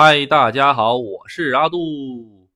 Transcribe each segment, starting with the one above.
嗨，大家好，我是阿杜。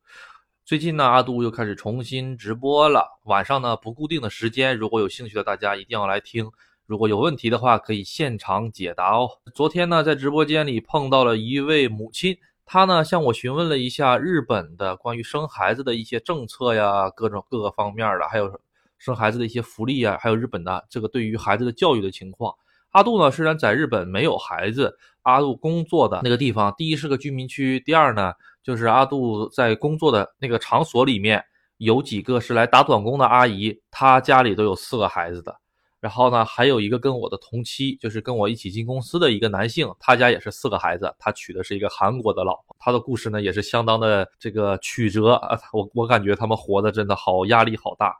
最近呢，阿杜又开始重新直播了。晚上呢，不固定的时间，如果有兴趣的大家一定要来听。如果有问题的话，可以现场解答哦。昨天呢，在直播间里碰到了一位母亲，她呢向我询问了一下日本的关于生孩子的一些政策呀，各种各个方面的，还有生孩子的一些福利啊，还有日本的这个对于孩子的教育的情况。阿杜呢，虽然在日本没有孩子，阿杜工作的那个地方，第一是个居民区，第二呢，就是阿杜在工作的那个场所里面有几个是来打短工的阿姨，她家里都有四个孩子的。然后呢，还有一个跟我的同期，就是跟我一起进公司的一个男性，他家也是四个孩子，他娶的是一个韩国的老婆。他的故事呢，也是相当的这个曲折啊，我我感觉他们活的真的好压力好大。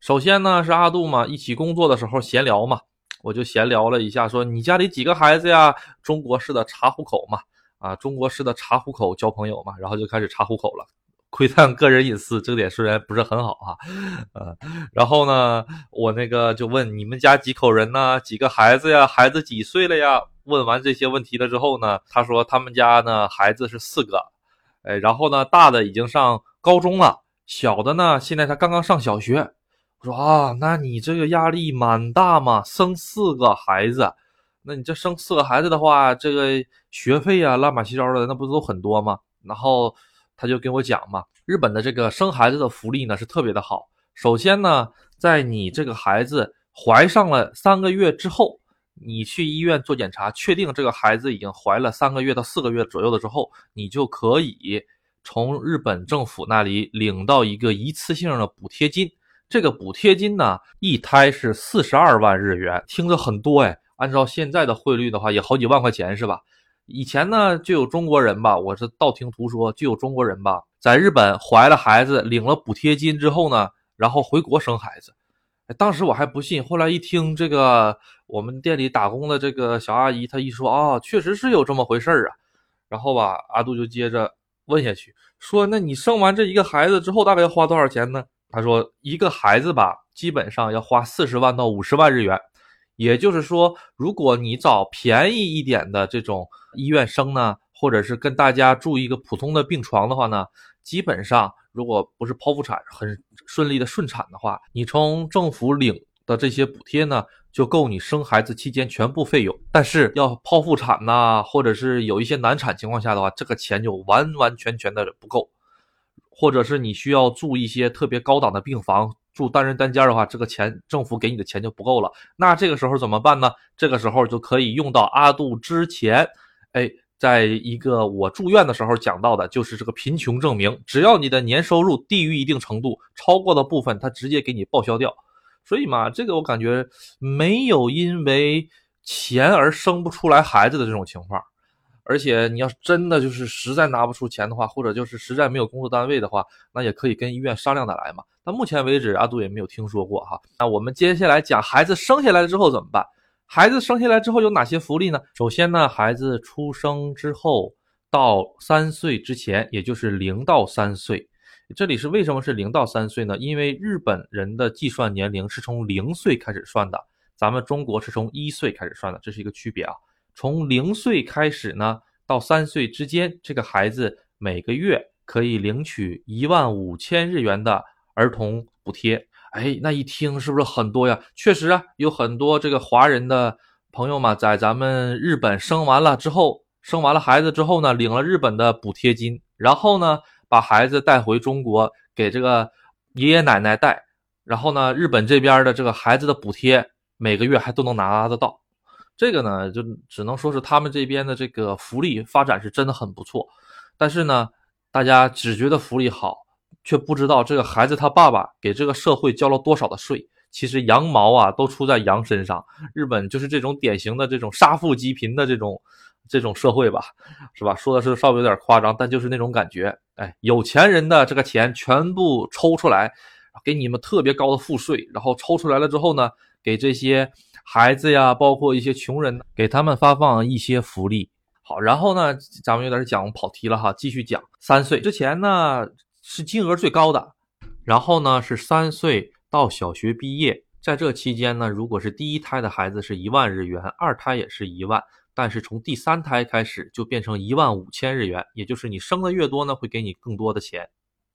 首先呢，是阿杜嘛，一起工作的时候闲聊嘛。我就闲聊了一下，说你家里几个孩子呀？中国式的查户口嘛，啊，中国式的查户口交朋友嘛，然后就开始查户口了，窥探个人隐私，这点虽然不是很好啊，呃，然后呢，我那个就问你们家几口人呢？几个孩子呀？孩子几岁了呀？问完这些问题了之后呢，他说他们家呢孩子是四个，哎，然后呢大的已经上高中了，小的呢现在他刚刚上小学。我说啊，那你这个压力蛮大嘛，生四个孩子，那你这生四个孩子的话，这个学费啊，乱七糟的，那不都很多吗？然后他就跟我讲嘛，日本的这个生孩子的福利呢是特别的好。首先呢，在你这个孩子怀上了三个月之后，你去医院做检查，确定这个孩子已经怀了三个月到四个月左右的之后，你就可以从日本政府那里领到一个一次性的补贴金。这个补贴金呢，一胎是四十二万日元，听着很多哎。按照现在的汇率的话，也好几万块钱是吧？以前呢，就有中国人吧，我是道听途说，就有中国人吧，在日本怀了孩子，领了补贴金之后呢，然后回国生孩子。当时我还不信，后来一听这个我们店里打工的这个小阿姨，她一说啊，确实是有这么回事儿啊。然后吧，阿杜就接着问下去，说那你生完这一个孩子之后，大概要花多少钱呢？他说：“一个孩子吧，基本上要花四十万到五十万日元。也就是说，如果你找便宜一点的这种医院生呢，或者是跟大家住一个普通的病床的话呢，基本上如果不是剖腹产很顺利的顺产的话，你从政府领的这些补贴呢，就够你生孩子期间全部费用。但是要剖腹产呐，或者是有一些难产情况下的话，这个钱就完完全全的不够。”或者是你需要住一些特别高档的病房，住单人单间的话，这个钱政府给你的钱就不够了。那这个时候怎么办呢？这个时候就可以用到阿杜之前，哎，在一个我住院的时候讲到的，就是这个贫穷证明。只要你的年收入低于一定程度，超过的部分他直接给你报销掉。所以嘛，这个我感觉没有因为钱而生不出来孩子的这种情况。而且你要是真的就是实在拿不出钱的话，或者就是实在没有工作单位的话，那也可以跟医院商量的来嘛。那目前为止，阿杜也没有听说过哈。那我们接下来讲孩子生下来之后怎么办？孩子生下来之后有哪些福利呢？首先呢，孩子出生之后到三岁之前，也就是零到三岁，这里是为什么是零到三岁呢？因为日本人的计算年龄是从零岁开始算的，咱们中国是从一岁开始算的，这是一个区别啊。从零岁开始呢，到三岁之间，这个孩子每个月可以领取一万五千日元的儿童补贴。哎，那一听是不是很多呀？确实啊，有很多这个华人的朋友嘛，在咱们日本生完了之后，生完了孩子之后呢，领了日本的补贴金，然后呢，把孩子带回中国给这个爷爷奶奶带，然后呢，日本这边的这个孩子的补贴每个月还都能拿得到。这个呢，就只能说是他们这边的这个福利发展是真的很不错，但是呢，大家只觉得福利好，却不知道这个孩子他爸爸给这个社会交了多少的税。其实羊毛啊都出在羊身上，日本就是这种典型的这种杀富济贫的这种这种社会吧，是吧？说的是稍微有点夸张，但就是那种感觉。哎，有钱人的这个钱全部抽出来，给你们特别高的赋税，然后抽出来了之后呢，给这些。孩子呀，包括一些穷人，给他们发放一些福利。好，然后呢，咱们有点讲跑题了哈，继续讲。三岁之前呢是金额最高的，然后呢是三岁到小学毕业，在这期间呢，如果是第一胎的孩子是一万日元，二胎也是一万，但是从第三胎开始就变成一万五千日元，也就是你生的越多呢，会给你更多的钱。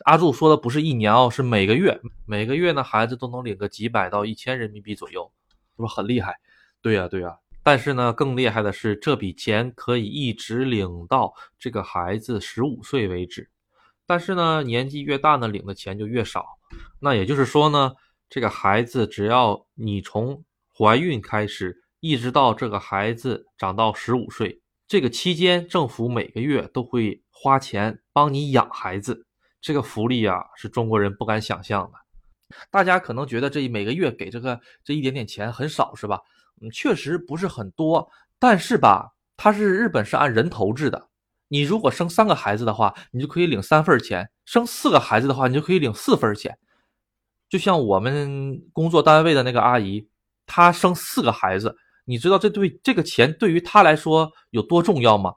阿柱说的不是一年哦，是每个月，每个月呢孩子都能领个几百到一千人民币左右，是不是很厉害？对呀对呀，但是呢更厉害的是这笔钱可以一直领到这个孩子十五岁为止，但是呢年纪越大呢领的钱就越少。那也就是说呢，这个孩子只要你从怀孕开始，一直到这个孩子长到十五岁，这个期间政府每个月都会花钱帮你养孩子。这个福利啊，是中国人不敢想象的。大家可能觉得这每个月给这个这一点点钱很少，是吧？嗯，确实不是很多。但是吧，它是日本是按人头制的。你如果生三个孩子的话，你就可以领三份钱；生四个孩子的话，你就可以领四份钱。就像我们工作单位的那个阿姨，她生四个孩子，你知道这对这个钱对于她来说有多重要吗？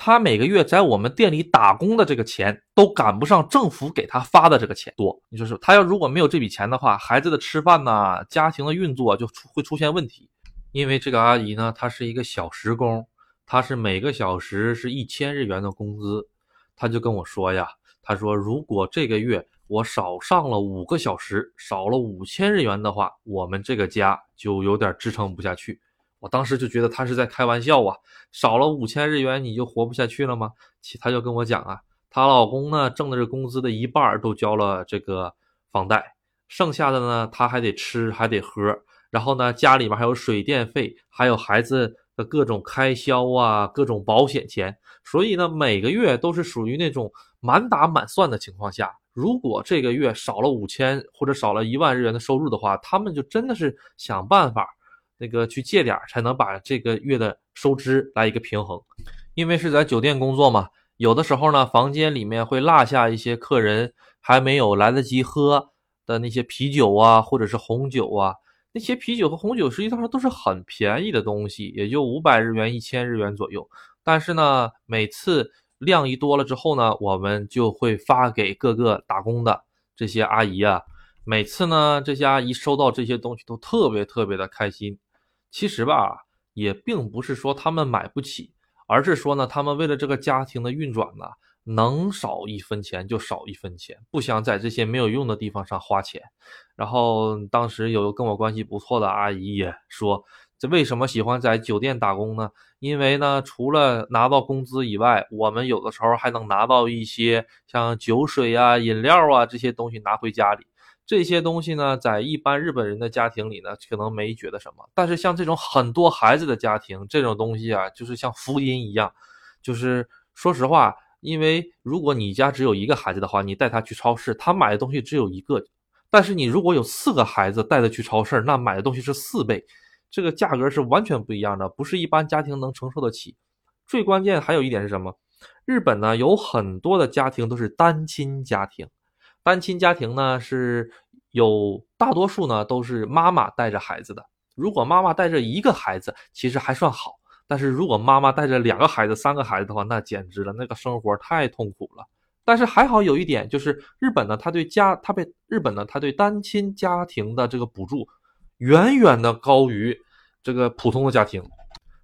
他每个月在我们店里打工的这个钱都赶不上政府给他发的这个钱多。你说是？他要如果没有这笔钱的话，孩子的吃饭呐，家庭的运作就出会出现问题。因为这个阿姨呢，她是一个小时工，她是每个小时是一千日元的工资。她就跟我说呀，她说如果这个月我少上了五个小时，少了五千日元的话，我们这个家就有点支撑不下去。我当时就觉得他是在开玩笑啊，少了五千日元你就活不下去了吗？其他就跟我讲啊，她老公呢挣的这工资的一半都交了这个房贷，剩下的呢他还得吃还得喝，然后呢家里面还有水电费，还有孩子的各种开销啊，各种保险钱，所以呢每个月都是属于那种满打满算的情况下，如果这个月少了五千或者少了一万日元的收入的话，他们就真的是想办法。那个去借点才能把这个月的收支来一个平衡，因为是在酒店工作嘛，有的时候呢，房间里面会落下一些客人还没有来得及喝的那些啤酒啊，或者是红酒啊。那些啤酒和红酒实际上都是很便宜的东西，也就五百日元、一千日元左右。但是呢，每次量一多了之后呢，我们就会发给各个打工的这些阿姨啊。每次呢，这些阿姨收到这些东西都特别特别的开心。其实吧，也并不是说他们买不起，而是说呢，他们为了这个家庭的运转呢，能少一分钱就少一分钱，不想在这些没有用的地方上花钱。然后当时有跟我关系不错的阿姨也说，这为什么喜欢在酒店打工呢？因为呢，除了拿到工资以外，我们有的时候还能拿到一些像酒水啊、饮料啊这些东西拿回家里。这些东西呢，在一般日本人的家庭里呢，可能没觉得什么。但是像这种很多孩子的家庭，这种东西啊，就是像福音一样。就是说实话，因为如果你家只有一个孩子的话，你带他去超市，他买的东西只有一个。但是你如果有四个孩子带他去超市，那买的东西是四倍，这个价格是完全不一样的，不是一般家庭能承受得起。最关键还有一点是什么？日本呢，有很多的家庭都是单亲家庭。单亲家庭呢是有大多数呢都是妈妈带着孩子的。如果妈妈带着一个孩子，其实还算好；但是如果妈妈带着两个孩子、三个孩子的话，那简直了，那个生活太痛苦了。但是还好有一点，就是日本呢，他对家，他被日本呢，他对单亲家庭的这个补助远远的高于这个普通的家庭。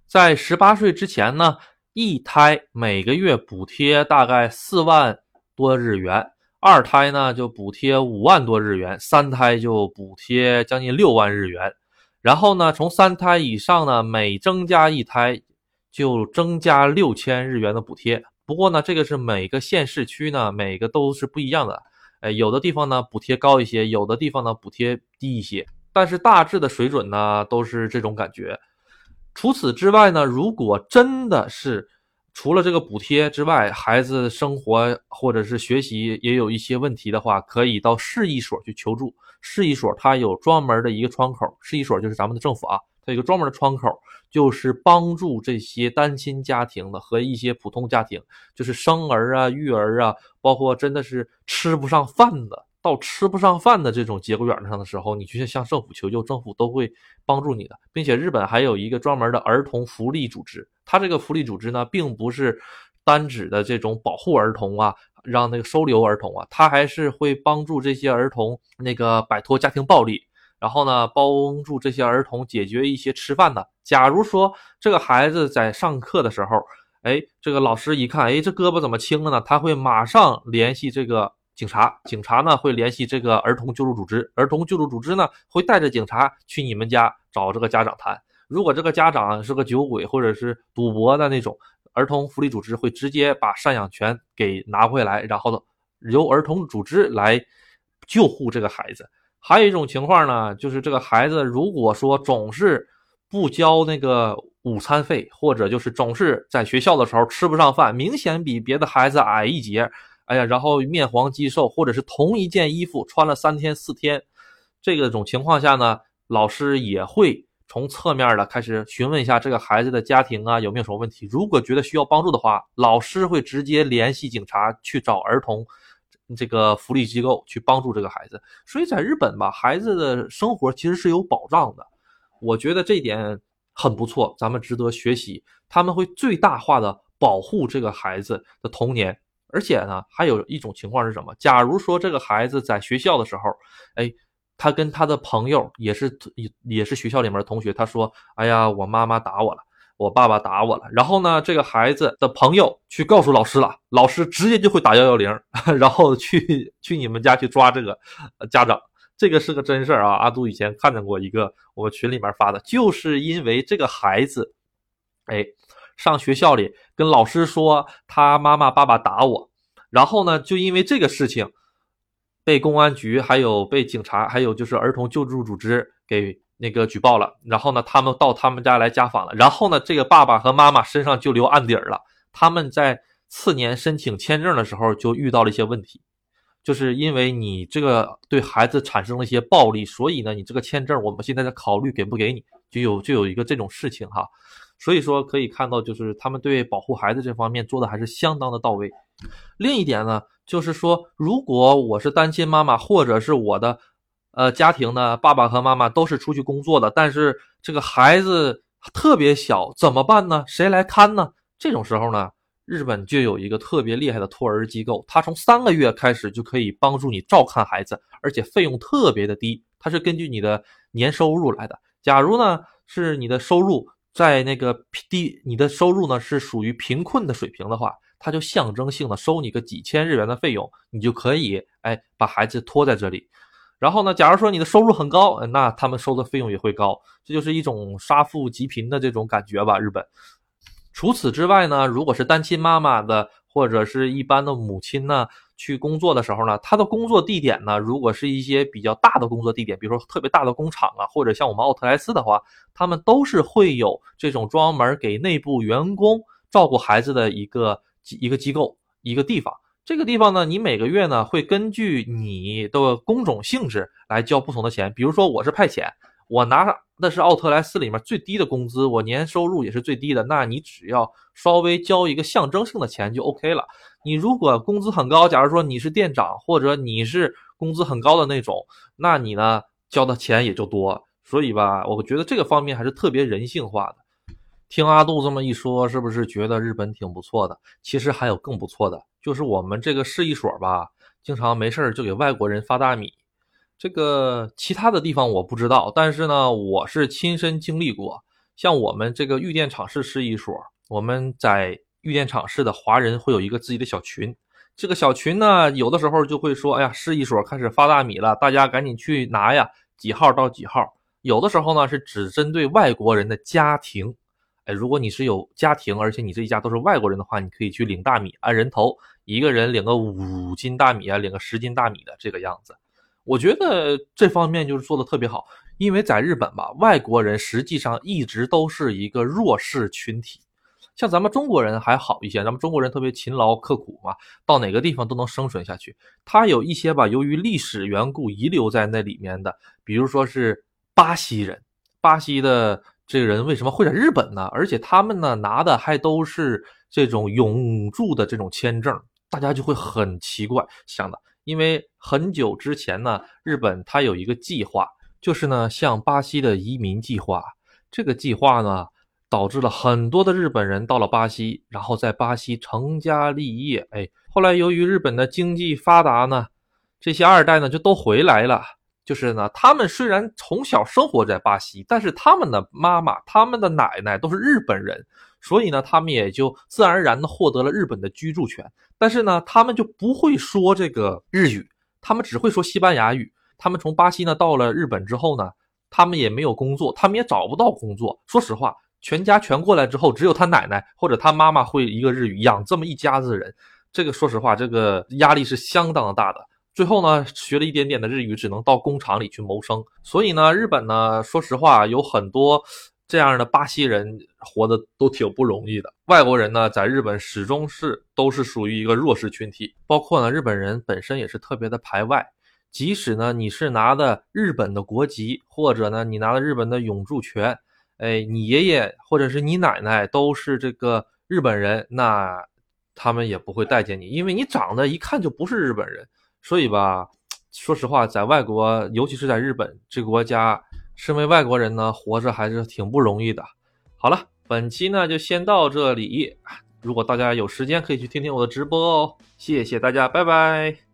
在十八岁之前呢，一胎每个月补贴大概四万多日元。二胎呢就补贴五万多日元，三胎就补贴将近六万日元，然后呢，从三胎以上呢，每增加一胎就增加六千日元的补贴。不过呢，这个是每个县市区呢，每个都是不一样的。哎，有的地方呢补贴高一些，有的地方呢补贴低一些，但是大致的水准呢都是这种感觉。除此之外呢，如果真的是。除了这个补贴之外，孩子生活或者是学习也有一些问题的话，可以到市一所去求助。市一所它有专门的一个窗口，市一所就是咱们的政府啊，它有个专门的窗口，就是帮助这些单亲家庭的和一些普通家庭，就是生儿啊、育儿啊，包括真的是吃不上饭的。到吃不上饭的这种节骨眼上的时候，你去向政府求救，政府都会帮助你的，并且日本还有一个专门的儿童福利组织。它这个福利组织呢，并不是单指的这种保护儿童啊，让那个收留儿童啊，它还是会帮助这些儿童那个摆脱家庭暴力。然后呢，帮助这些儿童解决一些吃饭的。假如说这个孩子在上课的时候，哎，这个老师一看，哎，这胳膊怎么青了呢？他会马上联系这个警察，警察呢会联系这个儿童救助组织，儿童救助组织呢会带着警察去你们家找这个家长谈。如果这个家长是个酒鬼或者是赌博的那种，儿童福利组织会直接把赡养权给拿回来，然后由儿童组织来救护这个孩子。还有一种情况呢，就是这个孩子如果说总是不交那个午餐费，或者就是总是在学校的时候吃不上饭，明显比别的孩子矮一截，哎呀，然后面黄肌瘦，或者是同一件衣服穿了三天四天，这个种情况下呢，老师也会从侧面的开始询问一下这个孩子的家庭啊有没有什么问题。如果觉得需要帮助的话，老师会直接联系警察去找儿童。这个福利机构去帮助这个孩子，所以在日本吧，孩子的生活其实是有保障的。我觉得这点很不错，咱们值得学习。他们会最大化的保护这个孩子的童年，而且呢，还有一种情况是什么？假如说这个孩子在学校的时候，哎，他跟他的朋友也是也也是学校里面的同学，他说：“哎呀，我妈妈打我了。”我爸爸打我了，然后呢，这个孩子的朋友去告诉老师了，老师直接就会打幺幺零，然后去去你们家去抓这个家长，这个是个真事儿啊。阿杜以前看见过一个我们群里面发的，就是因为这个孩子，哎，上学校里跟老师说他妈妈爸爸打我，然后呢，就因为这个事情，被公安局还有被警察还有就是儿童救助组织给。那个举报了，然后呢，他们到他们家来家访了，然后呢，这个爸爸和妈妈身上就留案底儿了。他们在次年申请签证的时候就遇到了一些问题，就是因为你这个对孩子产生了一些暴力，所以呢，你这个签证我们现在在考虑给不给你，就有就有一个这种事情哈。所以说可以看到，就是他们对保护孩子这方面做的还是相当的到位。另一点呢，就是说，如果我是单亲妈妈，或者是我的。呃，家庭呢，爸爸和妈妈都是出去工作的，但是这个孩子特别小，怎么办呢？谁来看呢？这种时候呢，日本就有一个特别厉害的托儿机构，它从三个月开始就可以帮助你照看孩子，而且费用特别的低，它是根据你的年收入来的。假如呢是你的收入在那个低，你的收入呢是属于贫困的水平的话，它就象征性的收你个几千日元的费用，你就可以哎把孩子托在这里。然后呢？假如说你的收入很高，那他们收的费用也会高，这就是一种杀富济贫的这种感觉吧。日本。除此之外呢，如果是单亲妈妈的或者是一般的母亲呢，去工作的时候呢，他的工作地点呢，如果是一些比较大的工作地点，比如说特别大的工厂啊，或者像我们奥特莱斯的话，他们都是会有这种专门给内部员工照顾孩子的一个一个机构一个地方。这个地方呢，你每个月呢会根据你的工种性质来交不同的钱。比如说我是派遣，我拿那是奥特莱斯里面最低的工资，我年收入也是最低的。那你只要稍微交一个象征性的钱就 OK 了。你如果工资很高，假如说你是店长或者你是工资很高的那种，那你呢交的钱也就多。所以吧，我觉得这个方面还是特别人性化的。听阿杜这么一说，是不是觉得日本挺不错的？其实还有更不错的。就是我们这个市一所吧，经常没事儿就给外国人发大米。这个其他的地方我不知道，但是呢，我是亲身经历过。像我们这个玉电厂市市一所，我们在玉电厂市的华人会有一个自己的小群。这个小群呢，有的时候就会说：“哎呀，市一所开始发大米了，大家赶紧去拿呀，几号到几号。”有的时候呢，是只针对外国人的家庭。哎，如果你是有家庭，而且你这一家都是外国人的话，你可以去领大米，按人头，一个人领个五斤大米啊，领个十斤大米的这个样子。我觉得这方面就是做的特别好，因为在日本吧，外国人实际上一直都是一个弱势群体，像咱们中国人还好一些，咱们中国人特别勤劳刻苦嘛，到哪个地方都能生存下去。他有一些吧，由于历史缘故遗留在那里面的，比如说是巴西人，巴西的。这个人为什么会在日本呢？而且他们呢拿的还都是这种永住的这种签证，大家就会很奇怪想的，因为很久之前呢，日本它有一个计划，就是呢向巴西的移民计划。这个计划呢导致了很多的日本人到了巴西，然后在巴西成家立业。哎，后来由于日本的经济发达呢，这些二代呢就都回来了。就是呢，他们虽然从小生活在巴西，但是他们的妈妈、他们的奶奶都是日本人，所以呢，他们也就自然而然的获得了日本的居住权。但是呢，他们就不会说这个日语，他们只会说西班牙语。他们从巴西呢到了日本之后呢，他们也没有工作，他们也找不到工作。说实话，全家全过来之后，只有他奶奶或者他妈妈会一个日语，养这么一家子人。这个说实话，这个压力是相当大的。最后呢，学了一点点的日语，只能到工厂里去谋生。所以呢，日本呢，说实话，有很多这样的巴西人活得都挺不容易的。外国人呢，在日本始终是都是属于一个弱势群体，包括呢，日本人本身也是特别的排外。即使呢，你是拿的日本的国籍，或者呢，你拿了日本的永住权，哎，你爷爷或者是你奶奶都是这个日本人，那。他们也不会待见你，因为你长得一看就不是日本人，所以吧，说实话，在外国，尤其是在日本这个国家，身为外国人呢，活着还是挺不容易的。好了，本期呢就先到这里，如果大家有时间，可以去听听我的直播哦。谢谢大家，拜拜。